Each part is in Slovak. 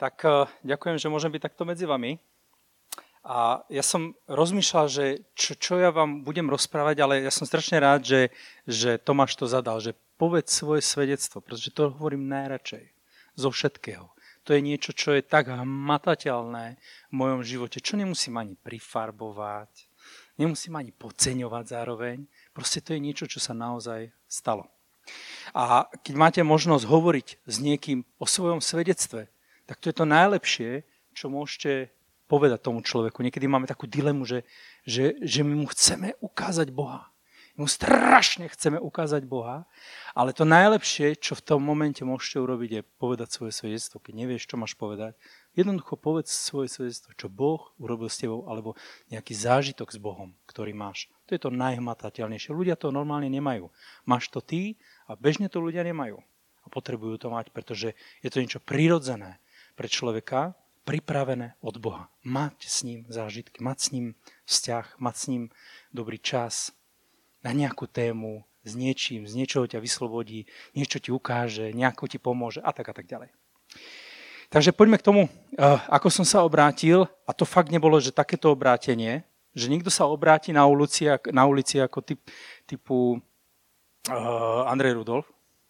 Tak uh, ďakujem, že môžem byť takto medzi vami. A ja som rozmýšľal, že čo, čo ja vám budem rozprávať, ale ja som strašne rád, že, že Tomáš to zadal, že povedz svoje svedectvo, pretože to hovorím najradšej zo všetkého. To je niečo, čo je tak hmatateľné v mojom živote, čo nemusím ani prifarbovať, nemusím ani podceňovať zároveň. Proste to je niečo, čo sa naozaj stalo. A keď máte možnosť hovoriť s niekým o svojom svedectve, tak to je to najlepšie, čo môžete povedať tomu človeku. Niekedy máme takú dilemu, že, že, že my mu chceme ukázať Boha. My mu strašne chceme ukázať Boha, ale to najlepšie, čo v tom momente môžete urobiť, je povedať svoje svedectvo. Keď nevieš, čo máš povedať, jednoducho povedz svoje svedectvo, čo Boh urobil s tebou, alebo nejaký zážitok s Bohom, ktorý máš. To je to najhmatateľnejšie. Ľudia to normálne nemajú. Máš to ty a bežne to ľudia nemajú. A potrebujú to mať, pretože je to niečo prirodzené pre človeka, pripravené od Boha. Mať s ním zážitky, mať s ním vzťah, mať s ním dobrý čas na nejakú tému, s niečím, z niečoho ťa vyslobodí, niečo ti ukáže, nejako ti pomôže a tak a tak ďalej. Takže poďme k tomu, eh, ako som sa obrátil, a to fakt nebolo, že takéto obrátenie, že niekto sa obráti na ulici, na ulici ako typ, typu uh, Andrej Rudolf,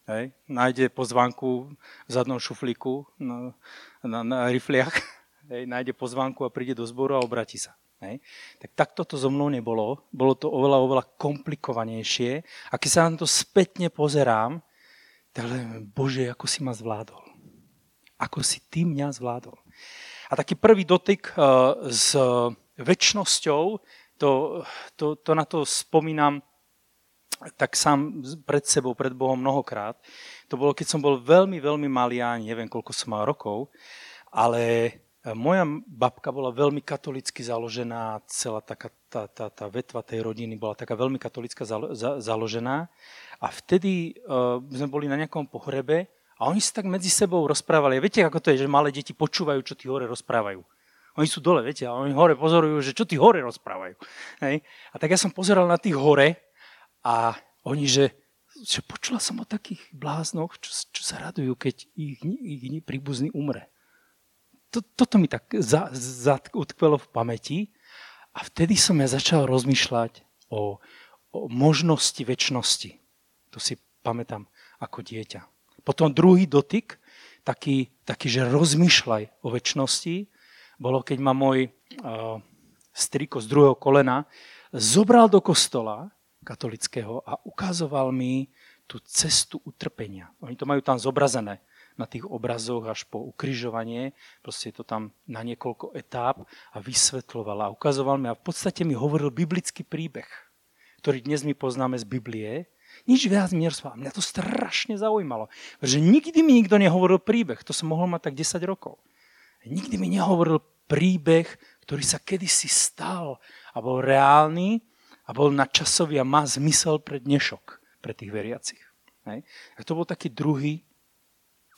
hej, nájde pozvánku v zadnom šuflíku na, na, na rifliach, hej, nájde pozvánku a príde do zboru a obratí sa. Hej. Tak takto to so mnou nebolo. Bolo to oveľa, oveľa komplikovanejšie. A keď sa na to spätne pozerám, tak len, Bože, ako si ma zvládol. Ako si ty mňa zvládol. A taký prvý dotyk uh, s väčšnosťou, to, to, to na to spomínam tak sám pred sebou, pred Bohom mnohokrát. To bolo, keď som bol veľmi, veľmi malý, ja neviem, koľko som mal rokov, ale e, moja babka bola veľmi katolicky založená, celá taká, tá, tá, tá vetva tej rodiny bola taká veľmi za, založená. A vtedy uh, sme boli na nejakom pohrebe a oni sa tak medzi sebou rozprávali. Viete, ako to je, že malé deti počúvajú, čo tí hore rozprávajú. Oni sú dole, viete, a oni hore pozorujú, že čo tí hore rozprávajú. Hej? A tak ja som pozeral na tých hore a oni, že, že počula som o takých bláznoch, čo, čo sa radujú, keď ich, ich príbuzný umre. To, toto mi tak za, za, utkvelo v pamäti a vtedy som ja začal rozmýšľať o, o možnosti väčšnosti. To si pamätám ako dieťa. Potom druhý dotyk, taký, taký že rozmýšľaj o väčšnosti, bolo, keď ma môj uh, striko z druhého kolena zobral do kostola katolického a ukazoval mi tú cestu utrpenia. Oni to majú tam zobrazené na tých obrazoch až po ukrižovanie. Proste je to tam na niekoľko etáp a vysvetľoval a ukazoval mi a v podstate mi hovoril biblický príbeh, ktorý dnes my poznáme z Biblie. Nič viac mi nerozprával. Mňa to strašne zaujímalo, že nikdy mi nikto nehovoril príbeh. To som mohol mať tak 10 rokov. Nikdy mi nehovoril príbeh, ktorý sa kedysi stal a bol reálny a bol nadčasový a má zmysel pre dnešok, pre tých veriacich. Hej. A to bol taký druhý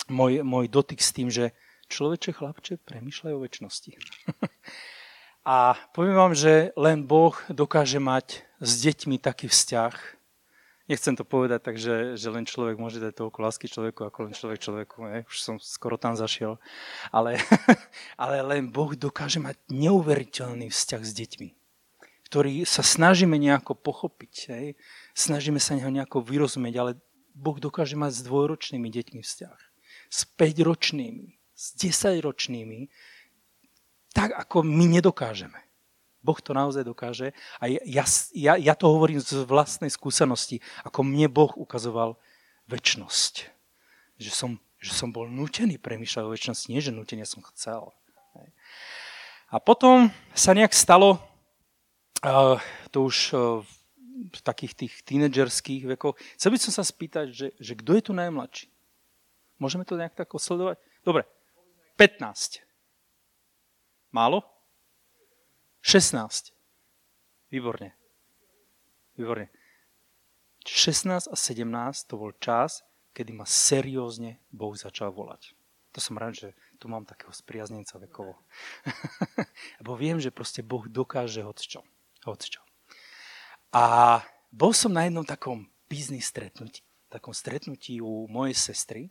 môj, môj dotyk s tým, že človeče, chlapče, premyšľaj o väčšnosti. a poviem vám, že len Boh dokáže mať s deťmi taký vzťah, nechcem to povedať tak, že, že len človek môže dať toľko lásky človeku, ako len človek človeku. Ne? Už som skoro tam zašiel. Ale, ale len Boh dokáže mať neuveriteľný vzťah s deťmi ktorý sa snažíme nejako pochopiť. Hej? Snažíme sa neho nejako vyrozumieť, ale Boh dokáže mať s dvojročnými deťmi vzťah. S 5-ročnými, s 10-ročnými, tak ako my nedokážeme. Boh to naozaj dokáže a ja, ja, ja to hovorím z vlastnej skúsenosti, ako mne Boh ukazoval väčnosť. Že som, že som bol nutený premýšľať o väčšnosti, nie že nutene som chcel. A potom sa nejak stalo, to už v takých tých tínedžerských vekoch. Chcel by som sa spýtať, že, že kto je tu najmladší? Môžeme to nejak tak osledovať? Dobre, 15. Málo? 16. Výborne. Výborne. 16 a 17 to bol čas, kedy ma seriózne Boh začal volať. To som rád, že tu mám takého spriaznenca vekovo. Lebo viem, že proste Boh dokáže čo čo. A bol som na jednom takom biznis stretnutí, takom stretnutí u mojej sestry,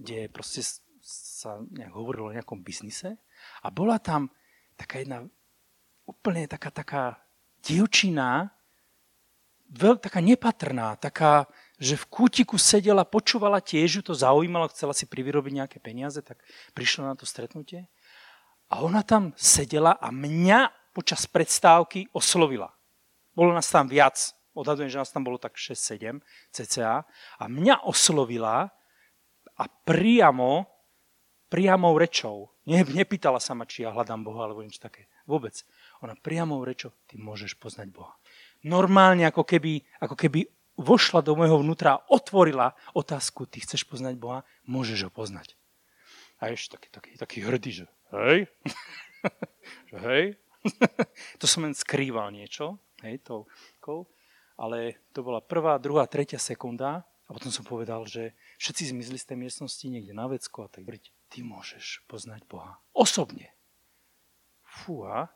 kde proste sa nejak hovorilo o nejakom biznise a bola tam taká jedna úplne taká, taká dievčina, veľ, taká nepatrná, taká, že v kútiku sedela, počúvala tiež, ju to zaujímalo, chcela si privyrobiť nejaké peniaze, tak prišla na to stretnutie. A ona tam sedela a mňa počas predstávky oslovila. Bolo nás tam viac, odhadujem, že nás tam bolo tak 6-7 cca. A mňa oslovila a priamo, priamou rečou, ne, nepýtala sa ma, či ja hľadám Boha alebo niečo také. Vôbec. Ona priamou rečou, ty môžeš poznať Boha normálne ako keby, ako keby vošla do môjho vnútra a otvorila otázku, ty chceš poznať Boha, môžeš ho poznať. A ešte taký, taký, taký hrdý, že hej, že hej. to som len skrýval niečo, hej, tou, ale to bola prvá, druhá, tretia sekunda a potom som povedal, že všetci zmizli z tej miestnosti niekde na vecku a tak ty môžeš poznať Boha. Osobne. Fúha,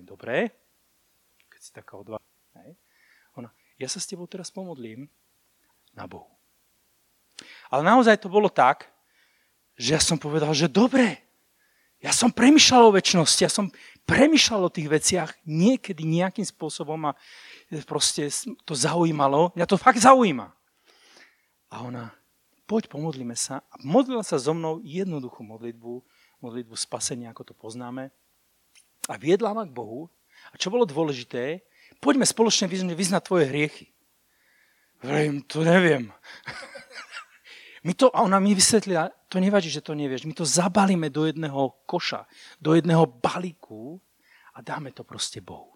dobre, keď si taká Hej. Ona, ja sa s tebou teraz pomodlím na Bohu. Ale naozaj to bolo tak, že ja som povedal, že dobre, ja som premyšľal o väčšnosti, ja som premyšľal o tých veciach niekedy nejakým spôsobom a proste to zaujímalo. Mňa to fakt zaujíma. A ona, poď pomodlíme sa. A modlila sa so mnou jednoduchú modlitbu, modlitbu spasenia, ako to poznáme. A viedla ma k Bohu. A čo bolo dôležité, poďme spoločne vyznať tvoje hriechy. Vrejím, to neviem. My to, a ona mi vysvetlila, to nevadí, že to nevieš, my to zabalíme do jedného koša, do jedného balíku a dáme to proste Bohu.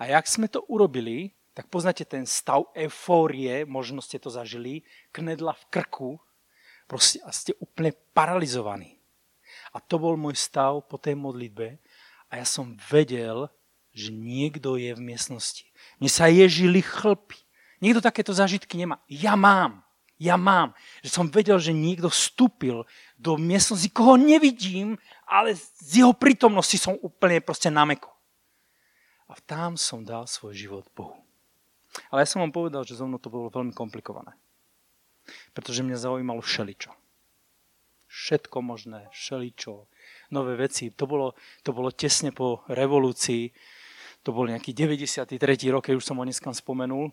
A jak sme to urobili, tak poznáte ten stav eufórie, možno ste to zažili, knedla v krku, proste a ste úplne paralizovaní. A to bol môj stav po tej modlitbe a ja som vedel, že niekto je v miestnosti. Mne sa ježili chlpy. Niekto takéto zážitky nemá. Ja mám. Ja mám. Že som vedel, že niekto vstúpil do miestnosti, koho nevidím, ale z jeho prítomnosti som úplne proste nameko. A tam som dal svoj život Bohu. Ale ja som vám povedal, že zo mnou to bolo veľmi komplikované. Pretože mňa zaujímalo všeličo. Všetko možné, všeličo, nové veci. To bolo, to bolo tesne po revolúcii to bol nejaký 93. rok, keď už som ho dneska spomenul,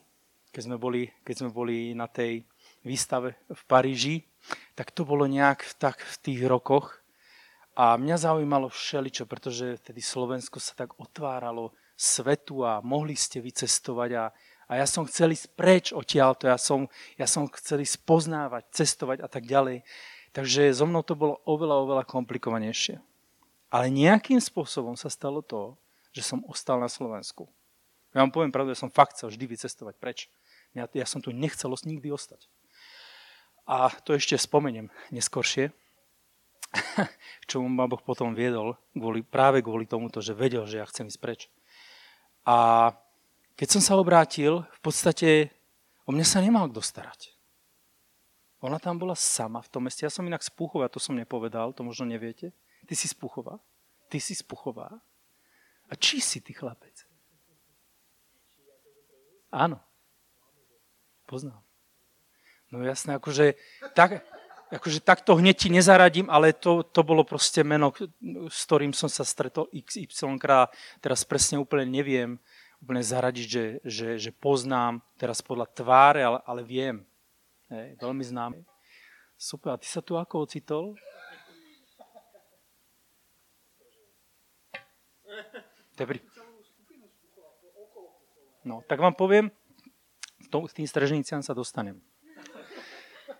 keď sme boli, keď sme boli na tej výstave v Paríži, tak to bolo nejak tak v tých rokoch. A mňa zaujímalo všeličo, pretože vtedy Slovensko sa tak otváralo svetu a mohli ste vycestovať a, a ja som chcel ísť preč odtiaľto, ja som, ja som chcel ísť poznávať, cestovať a tak ďalej. Takže so mnou to bolo oveľa, oveľa komplikovanejšie. Ale nejakým spôsobom sa stalo to, že som ostal na Slovensku. Ja vám poviem pravdu, ja som fakt chcel vždy vycestovať preč. Ja, ja som tu nechcel nikdy ostať. A to ešte spomeniem neskoršie, k čomu ma Boh potom viedol, kvôli, práve kvôli tomuto, že vedel, že ja chcem ísť preč. A keď som sa obrátil, v podstate o mňa sa nemal kto starať. Ona tam bola sama v tom meste. Ja som inak z Puchova, to som nepovedal, to možno neviete. Ty si z Puchova? Ty si z Puchova? A či si ty chlapec? Áno. Poznám. No jasné, akože, tak, akože takto hneď ti nezaradím, ale to, to bolo proste meno, s ktorým som sa stretol XY krát. Teraz presne úplne neviem úplne zaradiť, že, že, že poznám teraz podľa tváre, ale, ale viem. Hej, veľmi známy. Super, a ty sa tu ako ocitol? Dobrý. No, tak vám poviem, tým strežniciam sa dostanem.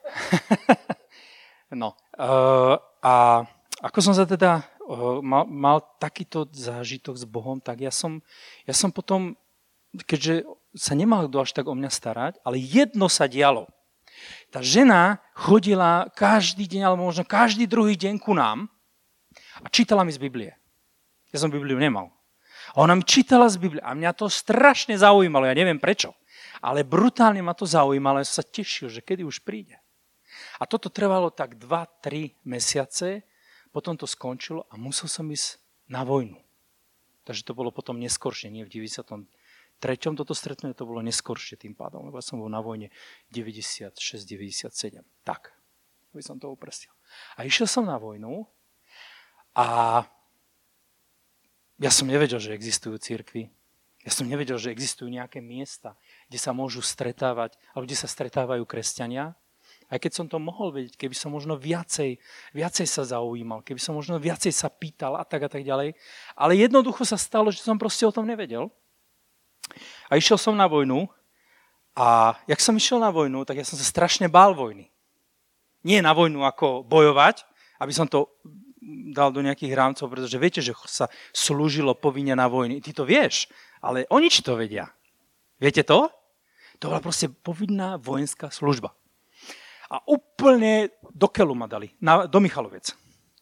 no, uh, a ako som sa teda uh, mal, mal takýto zážitok s Bohom, tak ja som, ja som potom, keďže sa nemal kto až tak o mňa starať, ale jedno sa dialo. Tá žena chodila každý deň, alebo možno každý druhý deň ku nám a čítala mi z Biblie. Ja som Bibliu nemal. A ona mi čítala z Biblie a mňa to strašne zaujímalo, ja neviem prečo. Ale brutálne ma to zaujímalo, ja som sa tešil, že kedy už príde. A toto trvalo tak 2-3 mesiace, potom to skončilo a musel som ísť na vojnu. Takže to bolo potom neskoršie, nie v 93. toto stretnutie, to bolo neskoršie tým pádom, lebo ja som bol na vojne 96-97. Tak, aby som to uprestil. A išiel som na vojnu a ja som nevedel, že existujú církvy. Ja som nevedel, že existujú nejaké miesta, kde sa môžu stretávať, alebo kde sa stretávajú kresťania. Aj keď som to mohol vedieť, keby som možno viacej, viacej sa zaujímal, keby som možno viacej sa pýtal a tak a tak ďalej. Ale jednoducho sa stalo, že som proste o tom nevedel. A išiel som na vojnu a jak som išiel na vojnu, tak ja som sa strašne bál vojny. Nie na vojnu ako bojovať, aby som to dal do nejakých rámcov, pretože viete, že sa slúžilo povinne na vojny. Ty to vieš, ale oni či to vedia. Viete to? To bola proste povinná vojenská služba. A úplne do keľu ma dali, na, do Michalovec.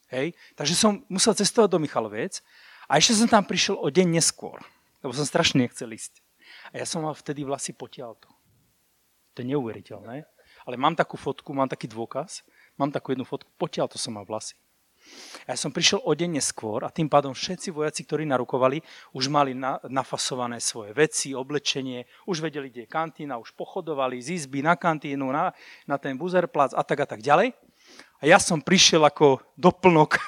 Hej? Takže som musel cestovať do Michalovec a ešte som tam prišiel o deň neskôr, lebo som strašne nechcel ísť. A ja som mal vtedy vlasy potiaľto. To je neuveriteľné. Ale mám takú fotku, mám taký dôkaz, mám takú jednu fotku, potiaľto som mal vlasy. A ja som prišiel o deň neskôr a tým pádom všetci vojaci, ktorí narukovali, už mali na, nafasované svoje veci, oblečenie, už vedeli, kde je kantína, už pochodovali z izby na kantínu, na, na ten buzerplac a tak a tak ďalej. A ja som prišiel ako doplnok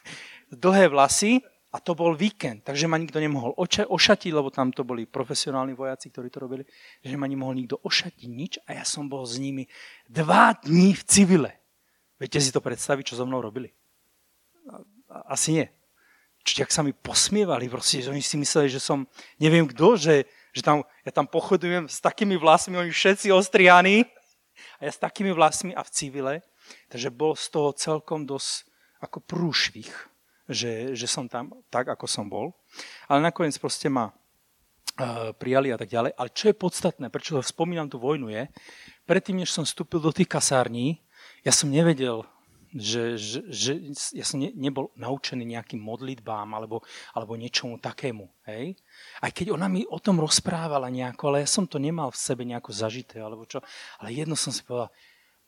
dlhé vlasy a to bol víkend, takže ma nikto nemohol oča- ošatiť, lebo tam to boli profesionálni vojaci, ktorí to robili, že ma nemohol nikto ošatiť nič a ja som bol s nimi dva dní v civile. Viete si to predstaviť, čo so mnou robili? Asi nie. Čiže ak sa mi posmievali, proste, že oni si mysleli, že som neviem kto, že, že tam, ja tam pochodujem s takými vlasmi, oni všetci ostrihaní a ja s takými vlasmi a v civile. Takže bol z toho celkom dosť ako prúšvih, že, že som tam tak, ako som bol. Ale nakoniec proste ma uh, prijali a tak ďalej. Ale čo je podstatné, prečo spomínam tú vojnu je, predtým, než som vstúpil do tých kasární, ja som nevedel, že, že, že ja som ne, nebol naučený nejakým modlitbám alebo, alebo niečomu takému. Hej? Aj keď ona mi o tom rozprávala nejako, ale ja som to nemal v sebe nejako zažité alebo čo. Ale jedno som si povedal,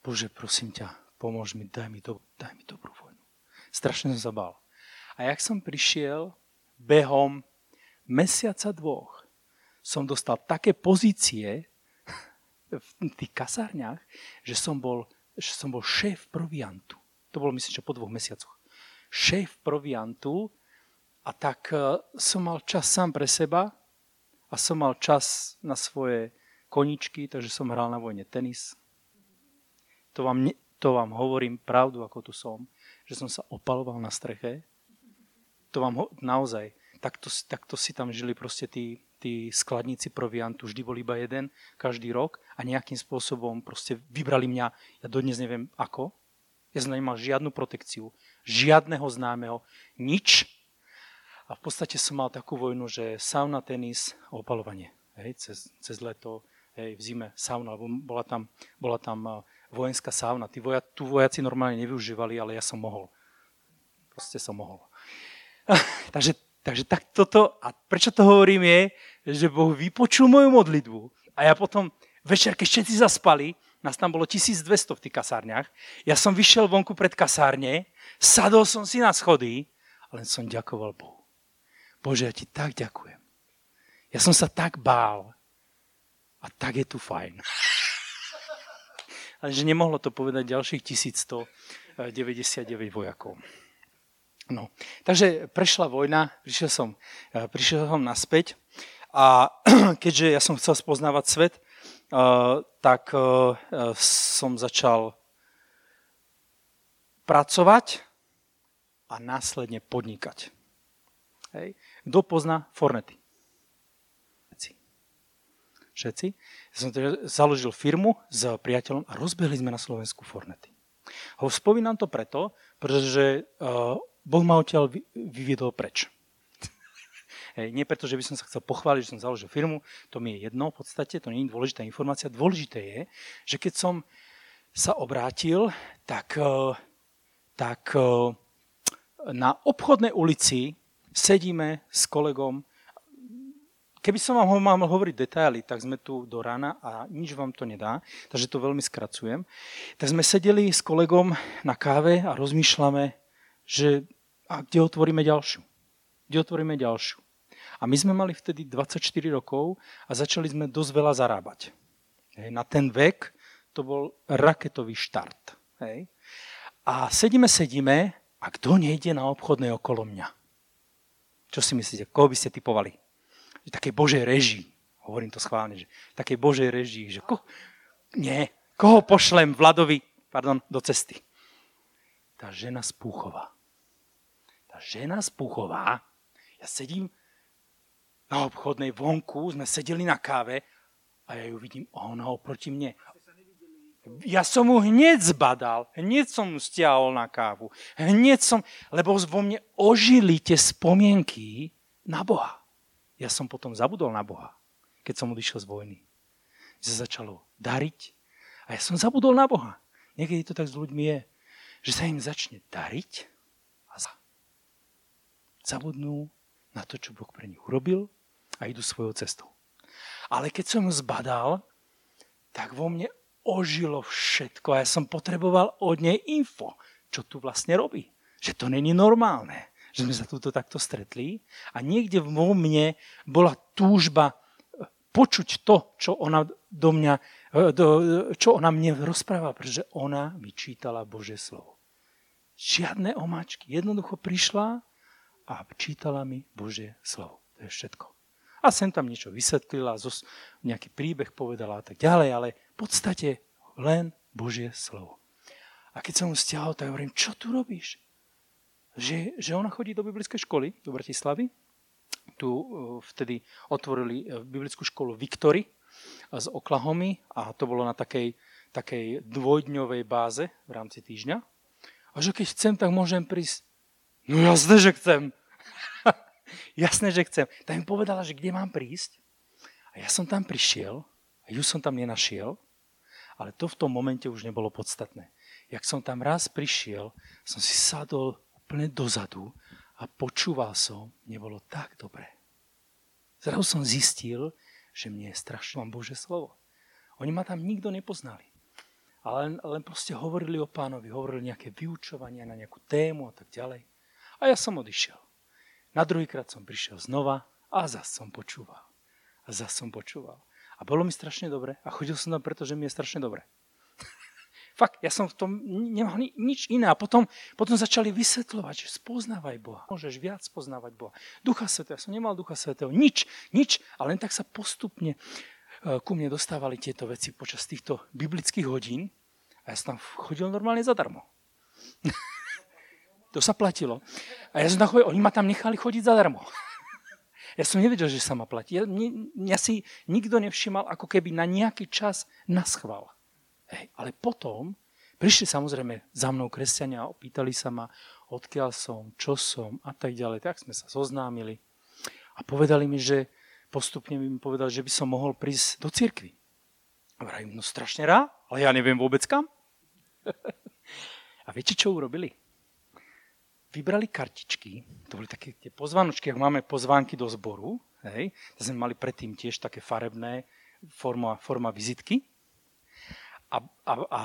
Bože, prosím ťa, pomôž mi, daj mi, do, daj mi dobrú vojnu. Strašne som sa bál. A jak som prišiel behom mesiaca dvoch, som dostal také pozície v tých kasárniach, že som bol, že som bol šéf proviantu. To bolo myslím, že po dvoch mesiacoch. Šéf proviantu a tak e, som mal čas sám pre seba a som mal čas na svoje koničky, takže som hral na vojne tenis. To vám, to vám hovorím pravdu, ako tu som, že som sa opaloval na streche. To vám ho, naozaj, takto, takto si tam žili proste tí, tí skladníci proviantu, vždy bol iba jeden, každý rok a nejakým spôsobom proste vybrali mňa, ja dodnes neviem ako, ja som nemal žiadnu protekciu, žiadneho známeho, nič. A v podstate som mal takú vojnu, že sauna, tenis, opalovanie. Hej, cez, cez leto, hej, v zime sauna, lebo bola tam, bola tam vojenská sauna. Tí voja, tu vojaci normálne nevyužívali, ale ja som mohol. Proste som mohol. takže, takže tak toto, a prečo to hovorím je, že Boh vypočul moju modlitbu a ja potom večer, keď všetci zaspali, nás tam bolo 1200 v tých kasárniach. Ja som vyšiel vonku pred kasárne, sadol som si na schody a len som ďakoval Bohu. Bože, ja ti tak ďakujem. Ja som sa tak bál. A tak je tu fajn. Ale že nemohlo to povedať ďalších 1199 vojakov. No. Takže prešla vojna, prišiel som, eh, prišiel som naspäť a keďže ja som chcel spoznávať svet, tak e, som začal pracovať a následne podnikať. Hej. Kto pozná Fornety? Všetci. Všetci. Ja som teda založil firmu s priateľom a rozbehli sme na Slovensku Fornety. Ho spomínam to preto, pretože uh, Boh ma odtiaľ vyviedol preč. Hej, nie preto, že by som sa chcel pochváliť, že som založil firmu, to mi je jedno v podstate, to nie je dôležitá informácia. Dôležité je, že keď som sa obrátil, tak, eh, tak eh, na obchodnej ulici sedíme s kolegom. Keby som vám mal hovoriť detaily, tak sme tu do rána a nič vám to nedá, takže to veľmi skracujem. Tak sme sedeli s kolegom na káve a rozmýšľame, že a kde otvoríme ďalšiu? Kde otvoríme ďalšiu? A my sme mali vtedy 24 rokov a začali sme dosť veľa zarábať. Hej, na ten vek to bol raketový štart. Hej. A sedíme, sedíme a kto nejde na obchodné okolo mňa? Čo si myslíte? Koho by ste typovali? Také Božej režii. Hovorím to schválne, že také Božej režii, že ko... Nie. Koho pošlem Vladovi pardon, do cesty? Tá žena z Púchova. Tá žena z Púchova, ja sedím na obchodnej vonku, sme sedeli na káve a ja ju vidím, ona oproti mne. Ja som mu hneď zbadal, hneď som mu stiahol na kávu. Hneď som, lebo vo mne ožili tie spomienky na Boha. Ja som potom zabudol na Boha, keď som odišiel z vojny. Že sa začalo dariť a ja som zabudol na Boha. Niekedy to tak s ľuďmi je, že sa im začne dariť a za. zabudnú na to, čo Boh pre nich urobil a idú svojou cestou. Ale keď som ju zbadal, tak vo mne ožilo všetko a ja som potreboval od nej info, čo tu vlastne robí. Že to není normálne, že sme sa tuto takto stretli a niekde vo mne bola túžba eh, počuť to, čo ona do mňa, eh, do, čo ona mne rozpráva, pretože ona mi čítala Bože slovo. Žiadne omáčky. Jednoducho prišla a čítala mi Bože slovo. To je všetko. A sem tam niečo vysvetlila, nejaký príbeh povedala a tak ďalej, ale v podstate len Božie slovo. A keď som mu stiahol, tak hovorím, čo tu robíš? Že, že ona chodí do biblickej školy, do Bratislavy. Tu uh, vtedy otvorili uh, biblickú školu Victory z Oklahomy a to bolo na takej, takej dvojdňovej báze v rámci týždňa. A že keď chcem, tak môžem prísť. No jasné, že chcem. Jasné, že chcem. Tak mi povedala, že kde mám prísť. A ja som tam prišiel a ju som tam nenašiel, ale to v tom momente už nebolo podstatné. Jak som tam raz prišiel, som si sadol úplne dozadu a počúval som, nebolo tak dobre. Zrazu som zistil, že mne je strašné mám Bože slovo. Oni ma tam nikto nepoznali. Ale len, len proste hovorili o pánovi, hovorili nejaké vyučovania na nejakú tému a tak ďalej. A ja som odišiel. Na druhýkrát som prišiel znova a zas som počúval. A zas som počúval. A bolo mi strašne dobre a chodil som tam, pretože mi je strašne dobre. Fakt, ja som v tom nemal ni- nič iné. A potom, potom začali vysvetľovať, že spoznávaj Boha. Môžeš viac spoznávať Boha. Ducha Svetého. Ja som nemal Ducha Svetého. Nič, nič. A len tak sa postupne e, ku mne dostávali tieto veci počas týchto biblických hodín. A ja som tam chodil normálne zadarmo. To sa platilo. A ja som tam chodil, oni ma tam nechali chodiť zadarmo. Ja som nevedel, že sa ma platí. Ja, mňa si nikto nevšimal ako keby na nejaký čas naschval. Hej, ale potom prišli samozrejme za mnou kresťania a opýtali sa ma, odkiaľ som, čo som a tak ďalej. Tak sme sa zoznámili. A povedali mi, že postupne mi povedali, že by som mohol prísť do cirkvi. A vrajím, no strašne rád, ale ja neviem vôbec kam. a viete, čo urobili? Vybrali kartičky, to boli také tie pozvánočky, ako máme pozvánky do zboru, hej, to sme mali predtým tiež také farebné forma, forma vizitky a, a, a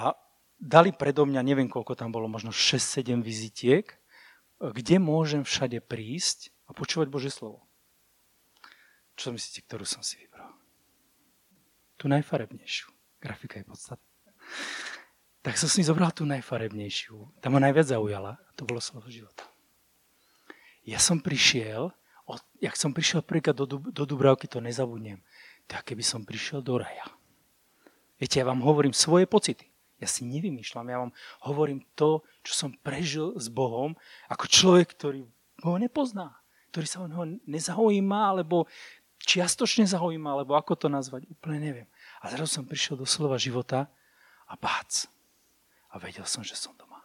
dali predo mňa, neviem koľko tam bolo, možno 6-7 vizitiek, kde môžem všade prísť a počúvať Božie slovo. Čo myslíte, ktorú som si vybral? Tu najfarebnejšiu. Grafika je podstatná tak som si zobral tú najfarebnejšiu. Tá ma najviac zaujala. A to bolo slovo života. Ja som prišiel, jak som prišiel prvýkrát do, do Dubravky, to nezabudnem. Tak keby som prišiel do raja. Viete, ja vám hovorím svoje pocity. Ja si nevymýšľam, ja vám hovorím to, čo som prežil s Bohom, ako človek, ktorý ho nepozná, ktorý sa o neho nezaujíma, alebo čiastočne zaujíma, alebo ako to nazvať, úplne neviem. A zrazu som prišiel do slova života a bác a vedel som, že som doma.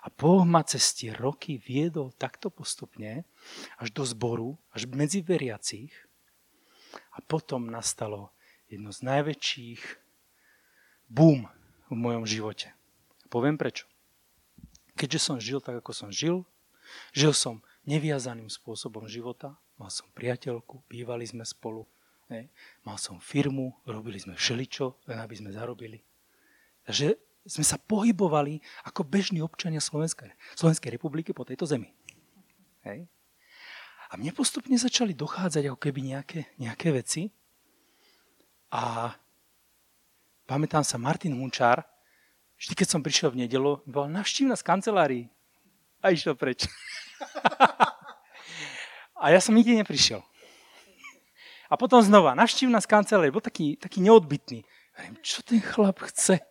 A Boh ma cez tie roky viedol takto postupne až do zboru, až medzi veriacich. A potom nastalo jedno z najväčších boom v mojom živote. Poviem prečo. Keďže som žil tak, ako som žil, žil som neviazaným spôsobom života, mal som priateľku, bývali sme spolu, ne? mal som firmu, robili sme všeličo, len aby sme zarobili. Takže sme sa pohybovali ako bežní občania Slovenskej, Slovenskej republiky po tejto zemi. Hej. A mne postupne začali dochádzať ako keby nejaké, nejaké veci. A pamätám sa, Martin Hunčár vždy, keď som prišiel v nedelu, bol navštív nás kancelárii. A išiel preč. a ja som nikdy neprišiel. A potom znova, navštív nás kancelárii. Bol taký, taký neodbitný. Viem, čo ten chlap chce?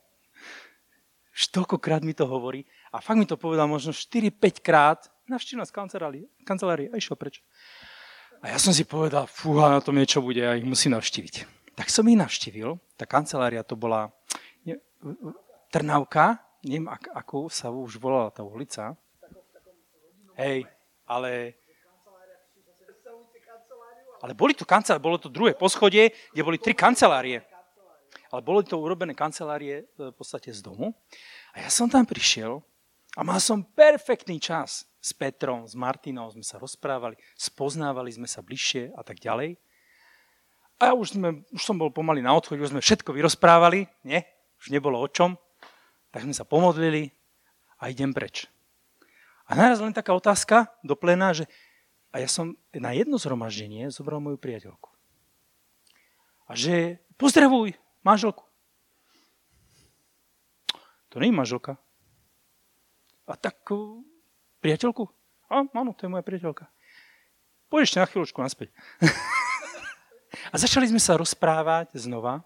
Už toľkokrát mi to hovorí. A fakt mi to povedal možno 4-5 krát. Navštív nás kancelárii. A išiel preč. A ja som si povedal, fúha, na tom niečo bude, ja ich musím navštíviť. Tak som ich navštívil. Tá kancelária to bola ne, Trnavka, neviem, ak, ako sa už volala tá ulica. Hej, ale... Ale boli tu kancelárie, bolo to druhé poschodie, kde boli tri kancelárie. Ale boli to urobené kancelárie e, v podstate z domu. A ja som tam prišiel a mal som perfektný čas s Petrom, s Martinou, sme sa rozprávali, spoznávali sme sa bližšie a tak ďalej. A ja už, sme, už som bol pomaly na odchode, už sme všetko vyrozprávali, nie? Už nebolo o čom. Tak sme sa pomodlili a idem preč. A naraz len taká otázka do plena, že a ja som na jedno zhromaždenie zobral moju priateľku. A že pozdravuj manželku. To nie je manželka. A tak priateľku? A, áno, to je moja priateľka. Ešte na chvíľočku naspäť. a začali sme sa rozprávať znova.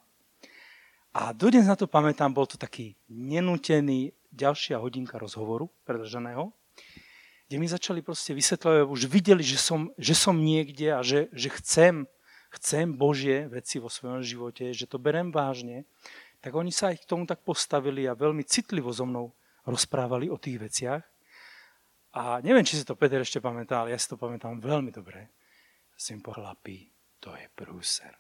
A dodnes na to pamätám, bol to taký nenútený ďalšia hodinka rozhovoru predlženého kde mi začali proste vysvetľovať, už videli, že som, že som niekde a že, že chcem, chcem Božie veci vo svojom živote, že to berem vážne, tak oni sa aj k tomu tak postavili a veľmi citlivo so mnou rozprávali o tých veciach. A neviem, či si to Peter ešte pamätá, ale ja si to pamätám veľmi dobre. Som pohľapí, to je prúser.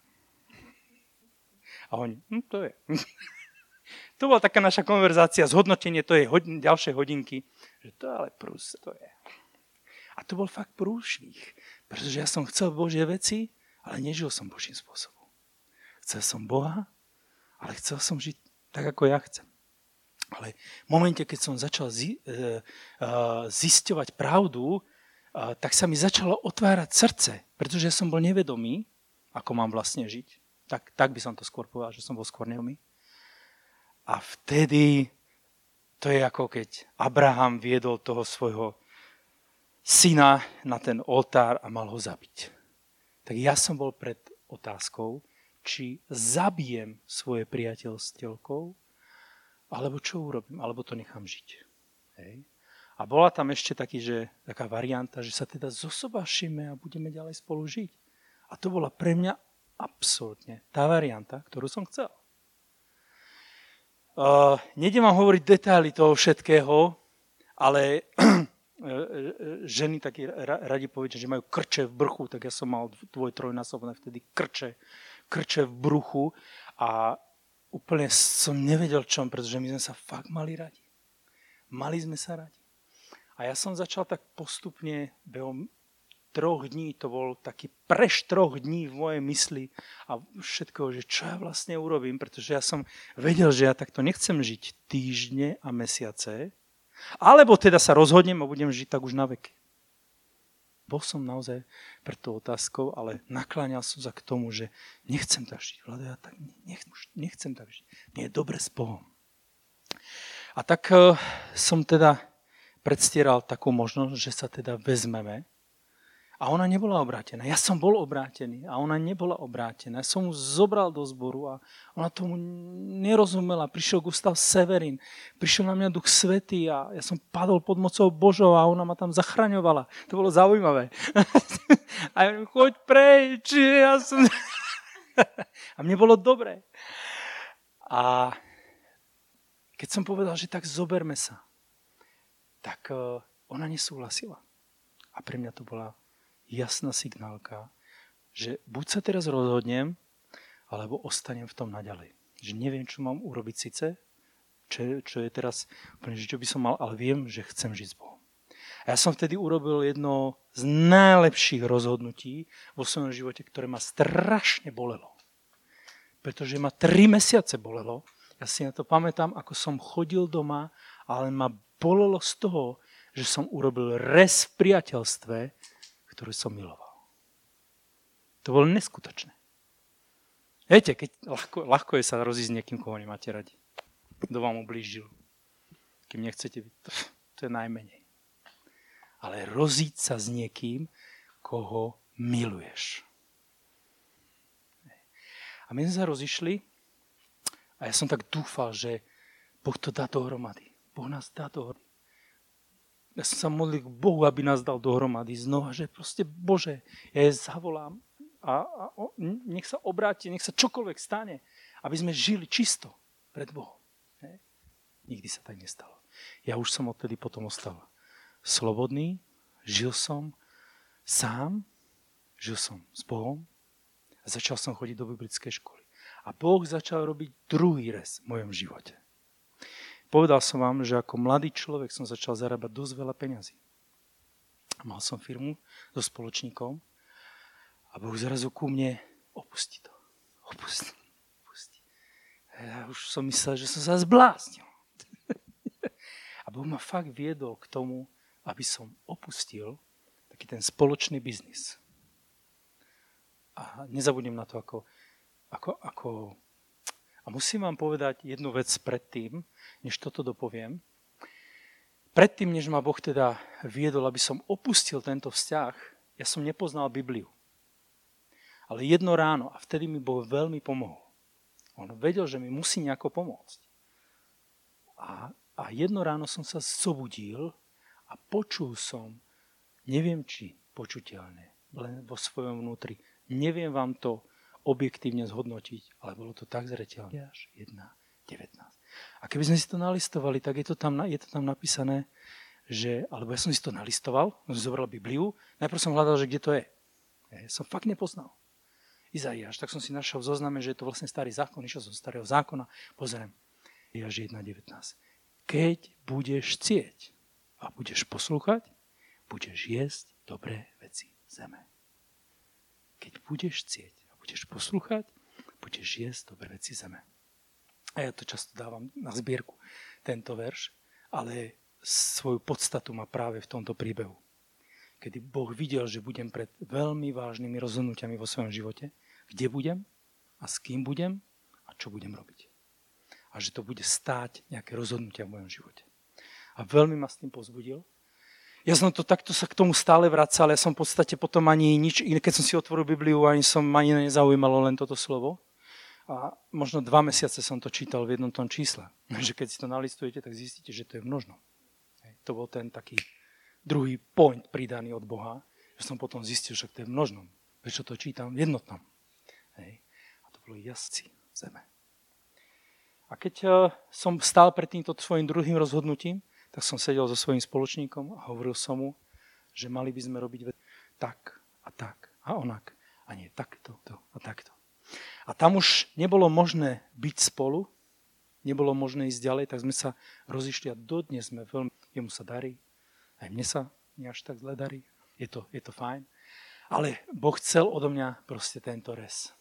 A oni, hm, to je. to bola taká naša konverzácia, zhodnotenie, to je hodin, ďalšie hodinky, že to ale prúser, to je. A to bol fakt prúšvih, pretože ja som chcel Božie veci, ale nežil som Božím spôsobom. Chcel som Boha, ale chcel som žiť tak, ako ja chcem. Ale v momente, keď som začal zi, uh, uh, zisťovať pravdu, uh, tak sa mi začalo otvárať srdce, pretože som bol nevedomý, ako mám vlastne žiť. Tak, tak by som to skôr povedal, že som bol skôr neumý. A vtedy to je ako keď Abraham viedol toho svojho syna na ten oltár a mal ho zabiť. Tak ja som bol pred otázkou, či zabijem svoje priateľstelkou, alebo čo urobím, alebo to nechám žiť. Hej. A bola tam ešte taký, že, taká varianta, že sa teda zosobášime a budeme ďalej spolu žiť. A to bola pre mňa absolútne tá varianta, ktorú som chcel. Uh, Nedem vám hovoriť detaily toho všetkého, ale ženy taky radi povedia, že majú krče v bruchu, tak ja som mal dvoj, trojnásobné vtedy krče, krče v bruchu a úplne som nevedel čom, pretože my sme sa fakt mali radi. Mali sme sa radi. A ja som začal tak postupne, behom troch dní, to bol taký preš troch dní v mojej mysli a všetko, že čo ja vlastne urobím, pretože ja som vedel, že ja takto nechcem žiť týždne a mesiace, alebo teda sa rozhodnem a budem žiť tak už na veky. Bol som naozaj pred tou otázkou, ale nakláňal som sa k tomu, že nechcem tak žiť. Vlado, ja tak nech, nechcem tak žiť. Nie je dobre s Bohom. A tak uh, som teda predstieral takú možnosť, že sa teda vezmeme a ona nebola obrátená. Ja som bol obrátený a ona nebola obrátená. Ja som ju zobral do zboru a ona tomu nerozumela. Prišiel Gustav Severin, prišiel na mňa Duch Svetý a ja som padol pod mocou Božou a ona ma tam zachraňovala. To bolo zaujímavé. a ja choď preč, ja som... a mne bolo dobre. A keď som povedal, že tak zoberme sa, tak eh, ona nesúhlasila. A pre mňa to bola jasná signálka, že buď sa teraz rozhodnem, alebo ostanem v tom naďalej. Že neviem, čo mám urobiť síce, čo, čo je teraz, čo by som mal, ale viem, že chcem žiť s Bohom. A ja som vtedy urobil jedno z najlepších rozhodnutí vo svojom živote, ktoré ma strašne bolelo. Pretože ma tri mesiace bolelo. Ja si na to pamätám, ako som chodil doma, ale ma bolelo z toho, že som urobil res v priateľstve, ktorú som miloval. To bolo neskutočné. Viete, keď ľahko, ľahko je sa rozísť s niekým, koho nemáte radi. Kto vám ublížil. kým nechcete byť, to, to je najmenej. Ale rozíť sa s niekým, koho miluješ. A my sme sa rozišli a ja som tak dúfal, že Boh to dá dohromady. Boh nás dá dohromady. Ja som sa modlil k Bohu, aby nás dal dohromady znova, že proste Bože, ja je zavolám a, a nech sa obráti, nech sa čokoľvek stane, aby sme žili čisto pred Bohom. Ne? Nikdy sa tak nestalo. Ja už som odtedy potom ostal slobodný, žil som sám, žil som s Bohom a začal som chodiť do biblickej školy. A Boh začal robiť druhý res v mojom živote. Povedal som vám, že ako mladý človek som začal zarábať dosť veľa peňazí. Mal som firmu so spoločníkom a Boh zrazu ku mne opustí to. Opustí. opustí. Ja už som myslel, že som sa zbláznil. a Boh ma fakt viedol k tomu, aby som opustil taký ten spoločný biznis. A nezabudnem na to, ako, ako, ako a musím vám povedať jednu vec predtým, než toto dopoviem. Predtým, než ma Boh teda viedol, aby som opustil tento vzťah, ja som nepoznal Bibliu. Ale jedno ráno, a vtedy mi Boh veľmi pomohol. On vedel, že mi musí nejako pomôcť. A, a jedno ráno som sa zobudil a počul som, neviem či počuteľne, len vo svojom vnútri, neviem vám to objektívne zhodnotiť, ale bolo to tak zreteľné. Až 1, 19. A keby sme si to nalistovali, tak je to tam, je to tam napísané, že, alebo ja som si to nalistoval, som zobral Bibliu, najprv som hľadal, že kde to je. Ja som fakt nepoznal. Izaiáš, tak som si našiel v zozname, že je to vlastne starý zákon, išiel som starého zákona, pozriem, Izaiáš 1.19. Keď budeš cieť a budeš poslúchať, budeš jesť dobré veci zeme. Keď budeš cieť budeš poslúchať, budeš jesť dobré veci zeme. A ja to často dávam na zbierku, tento verš, ale svoju podstatu má práve v tomto príbehu. Kedy Boh videl, že budem pred veľmi vážnymi rozhodnutiami vo svojom živote, kde budem a s kým budem a čo budem robiť. A že to bude stáť nejaké rozhodnutia v mojom živote. A veľmi ma s tým pozbudil, ja som to takto sa k tomu stále vracal, ja som v podstate potom ani nič keď som si otvoril Bibliu, ani som ani nezaujímalo len toto slovo. A možno dva mesiace som to čítal v jednom tom čísle. Že keď si to nalistujete, tak zistíte, že to je. Hej. To bol ten taký druhý point pridaný od Boha, že som potom zistil, že to je v množnom. Prečo to čítam v jednotnom. A to bolo jazdci zeme. A keď eh, som stál pred týmto svojim druhým rozhodnutím, tak som sedel so svojím spoločníkom a hovoril som mu, že mali by sme robiť tak a tak a onak. A nie takto to a takto. A tam už nebolo možné byť spolu, nebolo možné ísť ďalej, tak sme sa rozišli a dodnes sme veľmi, jemu sa darí, aj mne sa nie až tak zle darí, je to, je to fajn. Ale Boh chcel odo mňa proste tento res,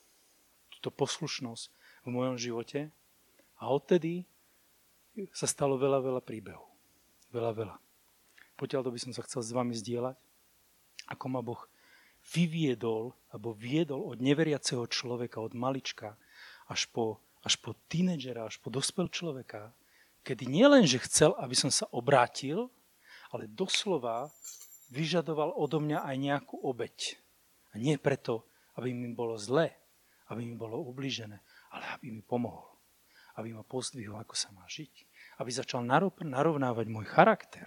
túto poslušnosť v mojom živote a odtedy sa stalo veľa, veľa príbehov veľa, veľa. Potiaľ by som sa chcel s vami zdieľať, ako ma Boh vyviedol, alebo viedol od neveriaceho človeka, od malička, až po, až po tínedžera, až po dospel človeka, kedy nielen, že chcel, aby som sa obrátil, ale doslova vyžadoval odo mňa aj nejakú obeď. A nie preto, aby mi bolo zle, aby mi bolo ubližené, ale aby mi pomohol. Aby ma pozdvihol, ako sa má žiť aby začal narovnávať môj charakter,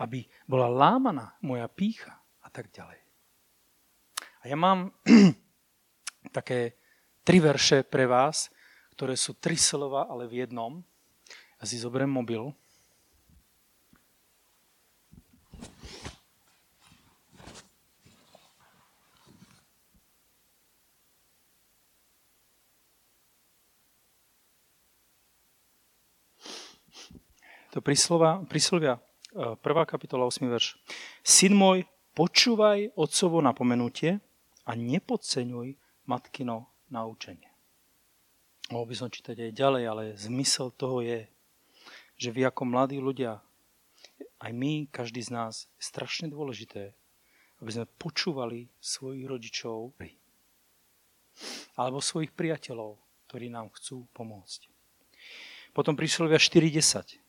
aby bola lámaná moja pícha a tak ďalej. A ja mám také tri verše pre vás, ktoré sú tri slova, ale v jednom. Ja si zoberiem mobil To príslova, príslovia, 1. E, kapitola 8. verš. Syn môj, počúvaj otcovo napomenutie a nepodceňuj matkino naučenie. Mohol by som čítať aj ďalej, ale zmysel toho je, že vy ako mladí ľudia, aj my, každý z nás, je strašne dôležité, aby sme počúvali svojich rodičov alebo svojich priateľov, ktorí nám chcú pomôcť. Potom príslovia 4.10.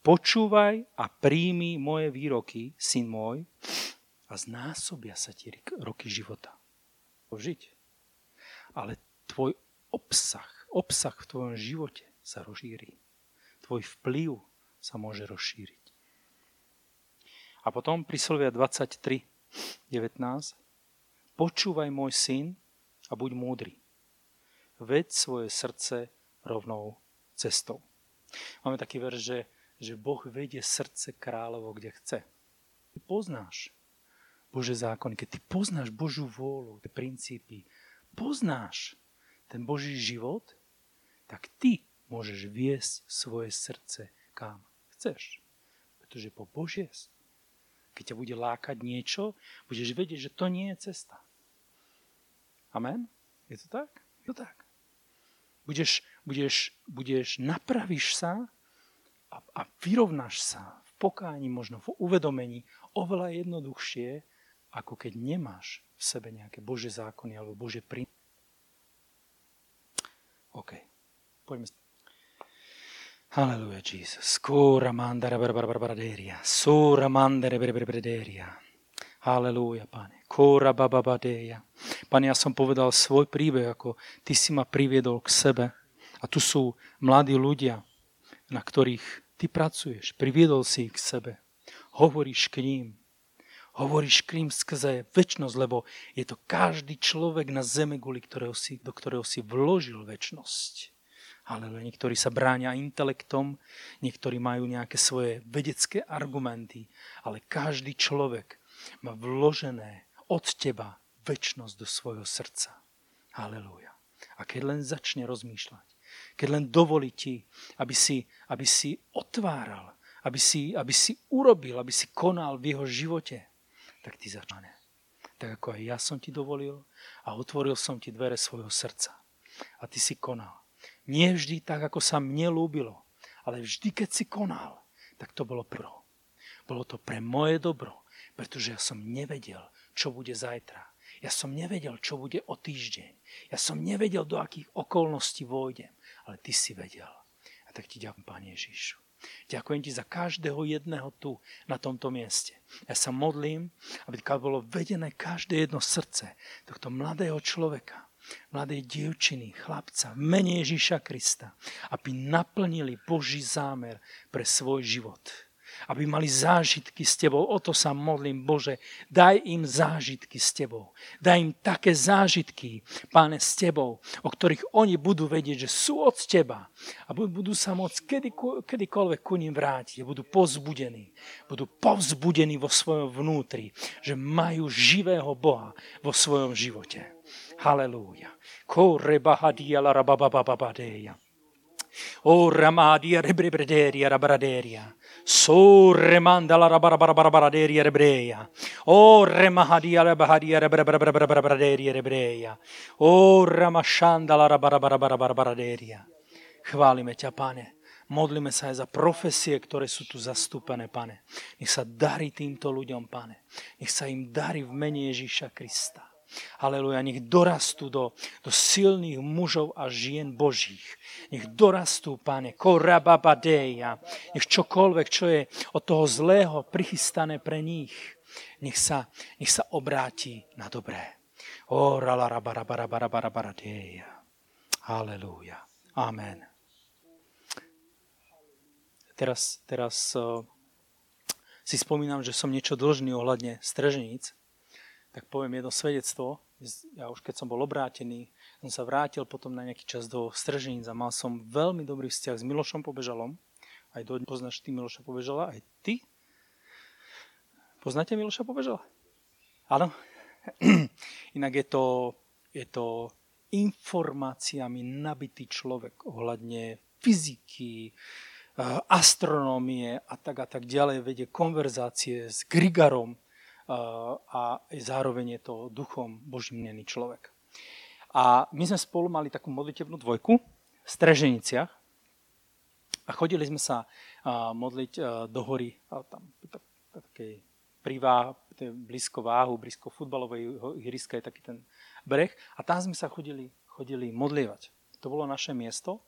Počúvaj a príjmi moje výroky, syn môj, a znásobia sa ti roky života. Žiť. Ale tvoj obsah, obsah v tvojom živote sa rozšíri. Tvoj vplyv sa môže rozšíriť. A potom príslovia 23, 19. Počúvaj môj syn a buď múdry. Veď svoje srdce rovnou cestou. Máme taký verš, že, že Boh vedie srdce kráľovo, kde chce. Ty poznáš Bože zákony, keď ty poznáš Božú vôľu, tie princípy, poznáš ten Boží život, tak ty môžeš viesť svoje srdce kam chceš. Pretože po Božie, keď ťa bude lákať niečo, budeš vedieť, že to nie je cesta. Amen? Je to tak? Je to tak. Budeš, budeš, budeš napravíš sa a, a vyrovnáš sa v pokáni, možno v uvedomení oveľa jednoduchšie, ako keď nemáš v sebe nejaké Bože zákony alebo Bože prí... OK. Poďme. Hallelujah, Jesus. Skúra mandara barbaraderia. Súra mandere barbaraderia. Hallelujah, pane. Kóra bababadeja. Pane, ja som povedal svoj príbeh, ako ty si ma priviedol k sebe. A tu sú mladí ľudia, na ktorých ty pracuješ. Priviedol si ich k sebe. Hovoríš k ním hovoríš Krím skrze väčnosť, lebo je to každý človek na zeme, guli ktorého si, do ktorého si vložil väčnosť. Ale niektorí sa bránia intelektom, niektorí majú nejaké svoje vedecké argumenty, ale každý človek má vložené od teba väčnosť do svojho srdca. Halelúja. A keď len začne rozmýšľať, keď len dovolí ti, aby si, aby si otváral, aby si, aby si urobil, aby si konal v jeho živote, tak ty začne. Tak ako aj ja som ti dovolil a otvoril som ti dvere svojho srdca. A ty si konal. Nie vždy tak, ako sa mne ľúbilo, ale vždy, keď si konal, tak to bolo pro. Bolo to pre moje dobro, pretože ja som nevedel, čo bude zajtra. Ja som nevedel, čo bude o týždeň. Ja som nevedel, do akých okolností vôjdem. Ale ty si vedel. A tak ti ďakujem, Pane Ježišu. Ďakujem ti za každého jedného tu, na tomto mieste. Ja sa modlím, aby bolo vedené každé jedno srdce tohto mladého človeka, mladej dievčiny, chlapca, v mene Ježíša Krista, aby naplnili Boží zámer pre svoj život aby mali zážitky s Tebou. O to sa modlím, Bože, daj im zážitky s Tebou. Daj im také zážitky, Páne, s Tebou, o ktorých oni budú vedieť, že sú od Teba a budú sa môcť kedy, kedykoľvek ku ním vrátiť. Budú pozbudení. Budú povzbudení vo svojom vnútri, že majú živého Boha vo svojom živote. Halelúja. Kore bahadia la rababababadeja. O ramadia rebrederia rabraderia. So remanda la rabarabaraderia rebreia. O remahadia rebahadia rebrabaraderia rebreia. O ramashanda la rabarabaraderia. Chválime ťa, pane. Modlíme sa aj za profesie, ktoré sú tu zastúpené, pane. Nech sa darí týmto ľuďom, pane. Nech sa im darí v mene Ježíša Krista. Aleluja, nech dorastú do, do silných mužov a žien Božích. Nech dorastú, pane, korababadeja. Nech čokoľvek, čo je od toho zlého prichystané pre nich, nech sa, nech sa obráti na dobré. O ralarabarabarabaradeja. Aleluja. Amen. Teraz, teraz uh, si spomínam, že som niečo dlžný ohľadne strežníc tak poviem jedno svedectvo. Ja už keď som bol obrátený, som sa vrátil potom na nejaký čas do Stržníc a mal som veľmi dobrý vzťah s Milošom Pobežalom. Aj do, poznáš ty Miloša Pobežala? Aj ty? Poznáte Miloša Pobežala? Áno? Inak je to, je to informáciami nabitý človek ohľadne fyziky, eh, astronómie a tak a tak ďalej. Vedie konverzácie s Grigarom, a zároveň je to duchom Božím mnený človek. A my sme spolu mali takú modlitebnú dvojku v Streženiciach a chodili sme sa modliť do hory, tam takej privá, blízko váhu, blízko futbalovej ihriska je taký ten breh a tam sme sa chodili, chodili modlievať. To bolo naše miesto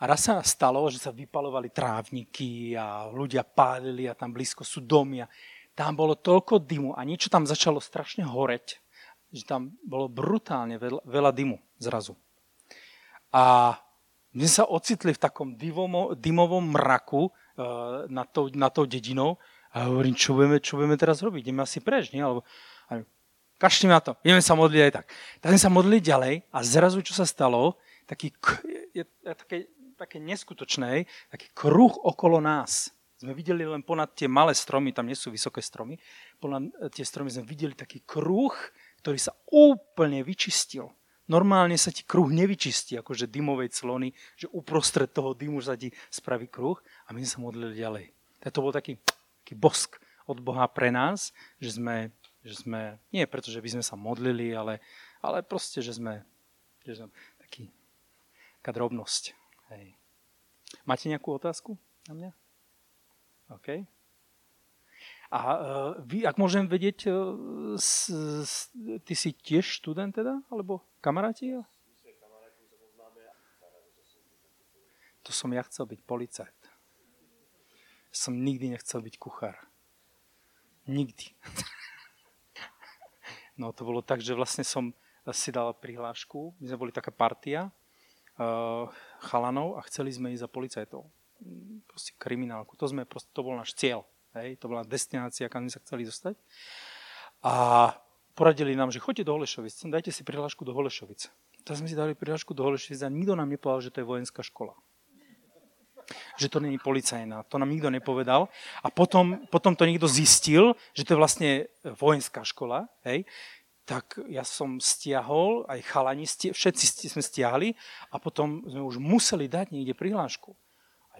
A raz sa stalo, že sa vypalovali trávniky a ľudia pálili a tam blízko sú domy a tam bolo toľko dymu a niečo tam začalo strašne horeť, že tam bolo brutálne veľa, veľa dymu zrazu. A my sme sa ocitli v takom dyvomo, dymovom mraku uh, nad, tou, nad tou dedinou a hovorím, čo budeme, čo budeme teraz robiť? Ideme asi preč, nie? Alebo, kašli na to, ideme sa modliť aj tak. Tak sme sa modlili ďalej a zrazu, čo sa stalo, taký, je, je také, také neskutočné, taký kruh okolo nás. Sme videli len ponad tie malé stromy, tam nie sú vysoké stromy, ponad tie stromy sme videli taký kruh, ktorý sa úplne vyčistil. Normálne sa ti kruh nevyčistí, akože dymovej clony, že uprostred toho dymu sa ti spraví kruh a my sme sa modlili ďalej. To bol taký, taký bosk od Boha pre nás, že sme že sme, nie preto, že by sme sa modlili, ale, ale proste, že sme, že sme taký, taká drobnosť. Hej. Máte nejakú otázku na mňa? OK. A uh, vy, ak môžem vedieť, uh, s, s, ty si tiež študent teda? Alebo kamaráti? To som ja chcel byť policajt. Som nikdy nechcel byť kuchár. Nikdy. No to bolo tak, že vlastne som si dal prihlášku, my sme boli taká partia uh, chalanov a chceli sme ísť za policajtov. Proste kriminálku. To, sme, proste, to bol náš cieľ. Hej? To bola destinácia, kam sme sa chceli dostať. A poradili nám, že choďte do Holešovic, dajte si prihlášku do Holešovic. Tak sme si dali prihlášku do Holešovic a nikto nám nepovedal, že to je vojenská škola že to není policajná. To nám nikto nepovedal. A potom, potom to niekto zistil, že to je vlastne vojenská škola. Hej tak ja som stiahol, aj chalani, všetci sme stiahli a potom sme už museli dať niekde prihlášku.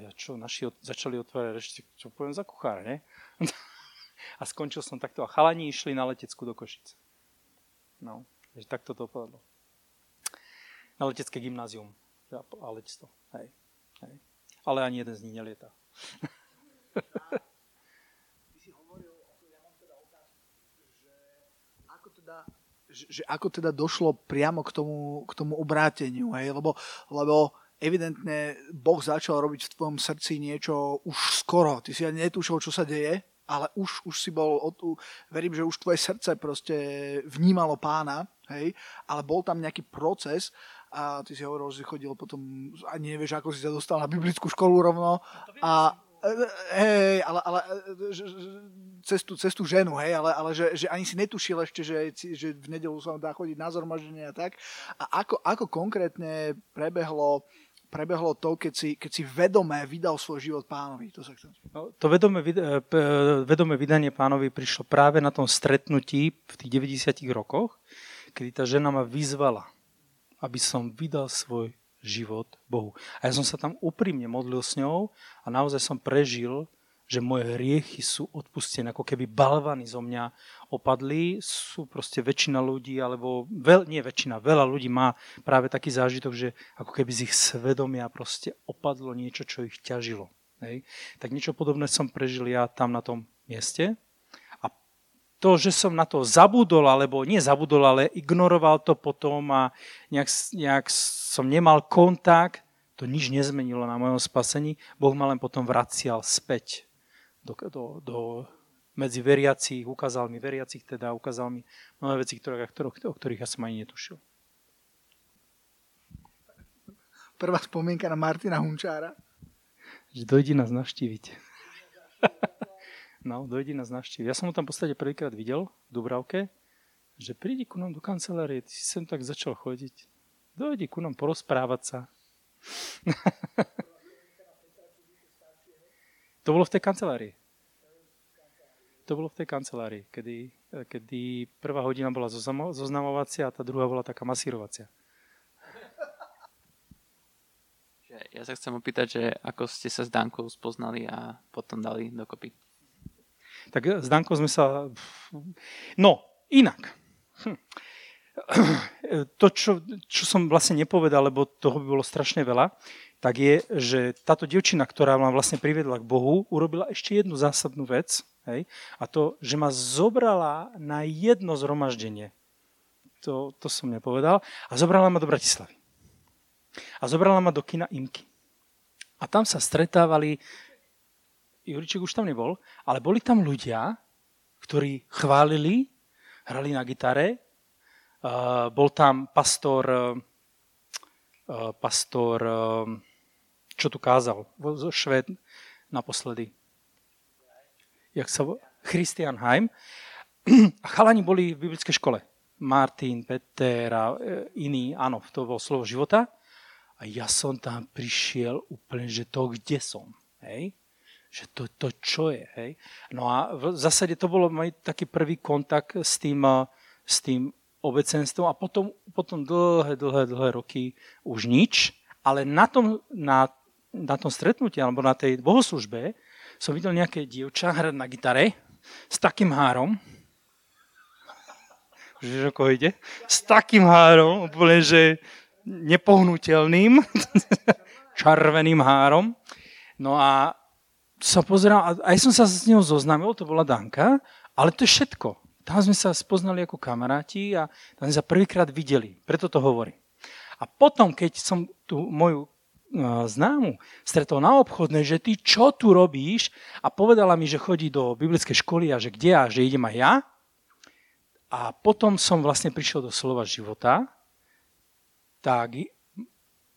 Ja čo, naši začali otvárať ešte, čo poviem za kuchára, ne? a skončil som takto. A chalani išli na letecku do Košice. No, takže takto to povedlo. Na letecké gymnázium. A letectvo. Hej. Hej. Ale ani jeden z nich nelieta. že, že ako teda došlo priamo k tomu, k tomu obráteniu, hej? Lebo, lebo evidentne Boh začal robiť v tvojom srdci niečo už skoro. Ty si ani netušil, čo sa deje, ale už, už si bol, verím, že už tvoje srdce proste vnímalo pána, hej, ale bol tam nejaký proces a ty si hovoril, že si chodil potom, ani nevieš, ako si sa dostal na biblickú školu rovno a, hej, ale, ale cez, tú, cez tú ženu, hej, ale, ale že, že ani si netušil ešte, že, že v nedelu sa dá chodiť na zhromaždenie a tak. A ako, ako konkrétne prebehlo prebehlo to, keď si, keď si vedomé vydal svoj život pánovi? To, sa chcem no, to vedomé, e, vedomé vydanie pánovi prišlo práve na tom stretnutí v tých 90 rokoch, kedy tá žena ma vyzvala, aby som vydal svoj život Bohu. A ja som sa tam úprimne modlil s ňou a naozaj som prežil, že moje hriechy sú odpustené, ako keby balvany zo mňa opadli. Sú proste väčšina ľudí, alebo veľ, nie väčšina, veľa ľudí má práve taký zážitok, že ako keby z ich svedomia proste opadlo niečo, čo ich ťažilo. Hej. Tak niečo podobné som prežil ja tam na tom mieste to, že som na to zabudol, alebo nie zabudol, ale ignoroval to potom a nejak, nejak som nemal kontakt, to nič nezmenilo na mojom spasení. Boh ma len potom vracial späť do, do, do, medzi veriacich, ukázal mi veriacich, teda ukázal mi mnohé veci, ktoré, o ktorých ja som ani netušil. Prvá spomienka na Martina Hunčára. Že dojdi nás navštíviť. No, dojde nás navštíviť. Ja som ho tam v podstate prvýkrát videl v Dubravke, že prídi ku nám do kancelárie, ty si sem tak začal chodiť. Dojdi ku nám porozprávať sa. to bolo v tej kancelárii. To bolo v tej kancelárii, kedy, kedy prvá hodina bola zoznamovacia a tá druhá bola taká masírovacia. Ja sa chcem opýtať, že ako ste sa s Dankou spoznali a potom dali dokopy. Tak s Dankou sme sa... No, inak. Hm. To, čo, čo som vlastne nepovedal, lebo toho by bolo strašne veľa, tak je, že táto dievčina, ktorá ma vlastne priviedla k Bohu, urobila ešte jednu zásadnú vec, hej, a to, že ma zobrala na jedno zhromaždenie. To, to som nepovedal. A zobrala ma do Bratislavy. A zobrala ma do kina Imky. A tam sa stretávali, Juriček už tam nebol, ale boli tam ľudia, ktorí chválili, hrali na gitare. Uh, bol tam pastor, uh, pastor, uh, čo tu kázal, Šved naposledy. Jak sa Christian Heim. A chalani boli v biblickej škole. Martin, Peter a iní, áno, to bolo slovo života. A ja som tam prišiel úplne, že to kde som. Hej? Že to, to čo je. Hej? No a v zásade to bolo môj taký prvý kontakt s tým, s tým obecenstvom a potom, potom dlhé, dlhé, dlhé roky už nič. Ale na tom, na, na tom stretnutí alebo na tej bohoslužbe som videl nejaké dievča hrať na gitare s takým három. Že ako ide? S takým három, úplne, že nepohnutelným, červeným három. No a sa pozeral, aj som sa s ňou zoznámil, to bola Danka, ale to je všetko. Tam sme sa spoznali ako kamaráti a tam sme sa prvýkrát videli, preto to hovorím. A potom, keď som tú moju známu stretol na obchodnej, že ty čo tu robíš a povedala mi, že chodí do biblickej školy a že kde a že idem aj ja. A potom som vlastne prišiel do slova života tak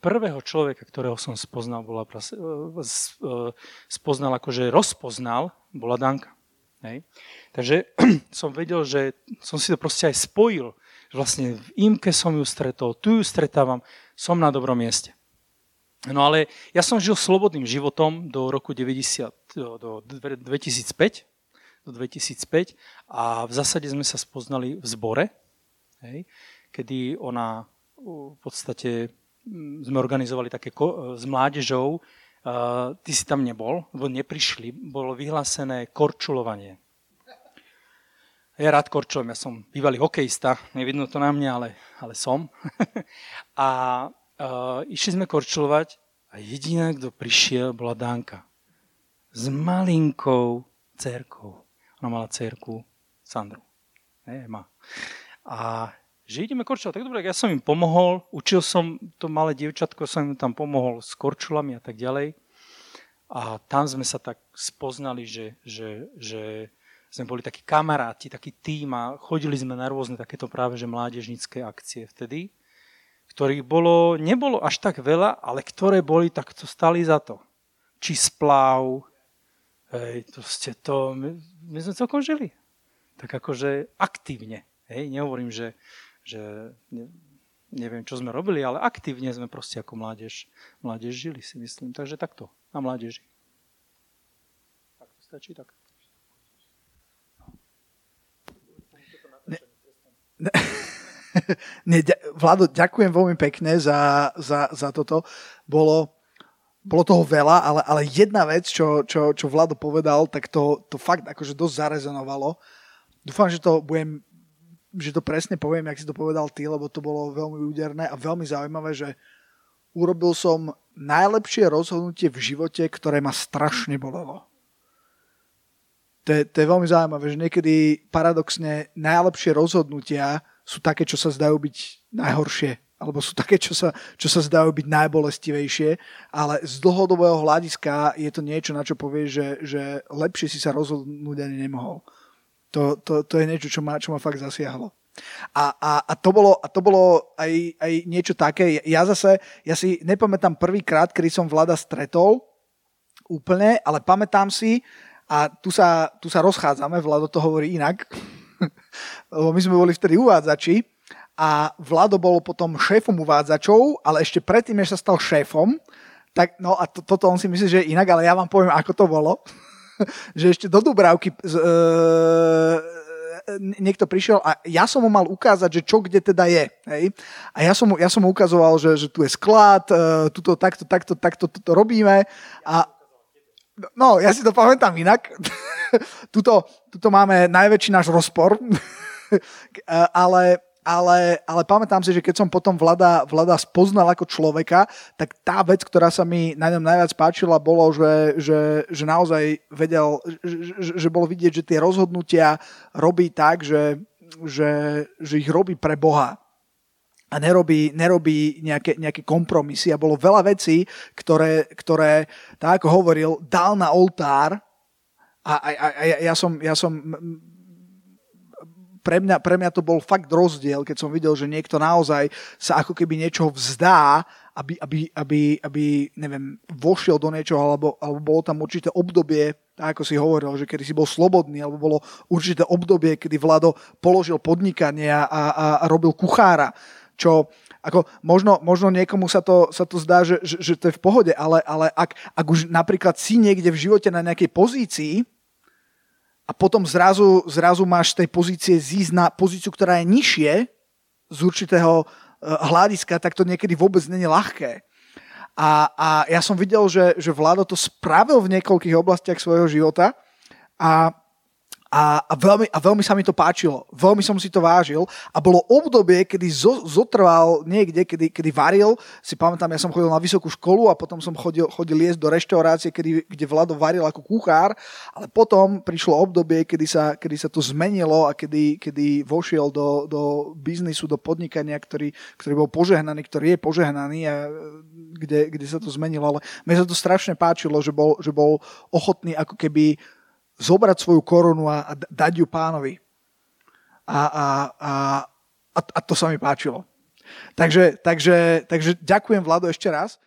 prvého človeka, ktorého som spoznal, bola, e, e, spoznal, akože rozpoznal, bola Danka. Hej. Takže som vedel, že som si to proste aj spojil. Vlastne v Imke som ju stretol, tu ju stretávam, som na dobrom mieste. No ale ja som žil slobodným životom do roku 90, do, do 2005, do 2005 a v zásade sme sa spoznali v zbore, hej, kedy ona v podstate mm, sme organizovali také ko- s mládežou. Uh, ty si tam nebol, lebo neprišli. Bolo vyhlásené korčulovanie. Ja rád korčujem, ja som bývalý hokejista, nevidno to na mňa, ale, ale som. a išli sme korčulovať a jediná, kto prišiel, bola Danka. S malinkou cerkou. Ona mala cerku Sandru. Ne, má. A že ideme korčulovať. Tak dobre, ja som im pomohol, učil som to malé dievčatko, som im tam pomohol s korčulami a tak ďalej. A tam sme sa tak spoznali, že, že, že sme boli takí kamaráti, taký tým a chodili sme na rôzne takéto práve že mládežnické akcie vtedy, ktorých bolo, nebolo až tak veľa, ale ktoré boli takto stali za to. Či splav, hej, to ste to, my, my sme celkom žili. Tak akože aktívne. Hej, nehovorím, že, že ne, neviem, čo sme robili, ale aktívne sme proste ako mládež, mládež žili, si myslím. Takže takto, na mládeži. Tak to stačí, tak. Ne, ne, ne, Vlado, ďakujem veľmi pekne za, za, za toto. Bolo, bolo toho veľa, ale, ale jedna vec, čo, čo, čo Vlado povedal, tak to, to fakt akože dosť zarezonovalo. Dúfam, že to budem že to presne poviem, jak si to povedal ty, lebo to bolo veľmi úderné a veľmi zaujímavé, že urobil som najlepšie rozhodnutie v živote, ktoré ma strašne bolelo. To je, to je veľmi zaujímavé, že niekedy paradoxne najlepšie rozhodnutia sú také, čo sa zdajú byť najhoršie alebo sú také, čo sa, čo sa zdajú byť najbolestivejšie, ale z dlhodobého hľadiska je to niečo, na čo povieš, že, že lepšie si sa rozhodnúť ani nemohol. To, to, to je niečo, čo ma, čo ma fakt zasiahlo. A, a, a, to bolo, a to bolo aj, aj niečo také. Ja zase, ja si nepamätám prvýkrát, kedy som Vlada stretol úplne, ale pamätám si, a tu sa, tu sa rozchádzame, Vlado to hovorí inak, lebo my sme boli vtedy uvádzači a Vlado bol potom šéfom uvádzačov, ale ešte predtým, než sa stal šéfom, tak no a to, toto on si myslí, že je inak, ale ja vám poviem, ako to bolo. že ešte do Dubravky uh, niekto prišiel a ja som mu mal ukázať, že čo kde teda je. Hej? A ja som, ja som mu ukazoval, že, že tu je sklad, uh, tuto takto, takto, takto, takto robíme a No, ja si to pamätám inak. tuto, tuto máme najväčší náš rozpor. ale, ale, ale pamätám si, že keď som potom Vlada, Vlada spoznal ako človeka, tak tá vec, ktorá sa mi na ňom najviac páčila, bolo, že, že, že naozaj vedel, že, že bolo vidieť, že tie rozhodnutia robí tak, že, že, že ich robí pre Boha. A nerobí, nerobí nejaké, nejaké kompromisy. A bolo veľa vecí, ktoré, ktoré tak ako hovoril, dal na oltár. A, a, a, a ja som, ja som pre mňa, pre mňa to bol fakt rozdiel, keď som videl, že niekto naozaj sa ako keby niečoho vzdá, aby, aby, aby, aby neviem, vošiel do niečoho, alebo, alebo bolo tam určité obdobie, tak ako si hovoril, že kedy si bol slobodný, alebo bolo určité obdobie, kedy Vlado položil podnikanie a, a, a robil kuchára čo ako možno, možno niekomu sa to, sa to zdá, že, že, že to je v pohode, ale, ale ak, ak už napríklad si niekde v živote na nejakej pozícii a potom zrazu, zrazu máš z tej pozície zísť na pozíciu, ktorá je nižšie z určitého eh, hľadiska, tak to niekedy vôbec není ľahké. A, a ja som videl, že, že Vlado to spravil v niekoľkých oblastiach svojho života a a, a, veľmi, a veľmi sa mi to páčilo. Veľmi som si to vážil. A bolo obdobie, kedy zo, zotrval niekde, kedy, kedy varil. Si pamätám, ja som chodil na vysokú školu a potom som chodil, chodil jesť do reštaurácie, kedy, kde Vlado varil ako kuchár. Ale potom prišlo obdobie, kedy sa, kedy sa to zmenilo a kedy, kedy vošiel do, do biznisu, do podnikania, ktorý, ktorý bol požehnaný, ktorý je požehnaný a kde, kde sa to zmenilo. Ale mne sa to strašne páčilo, že bol, že bol ochotný ako keby zobrať svoju korunu a, a dať ju pánovi. A, a, a, a, to sa mi páčilo. Takže, takže, takže ďakujem Vlado ešte raz.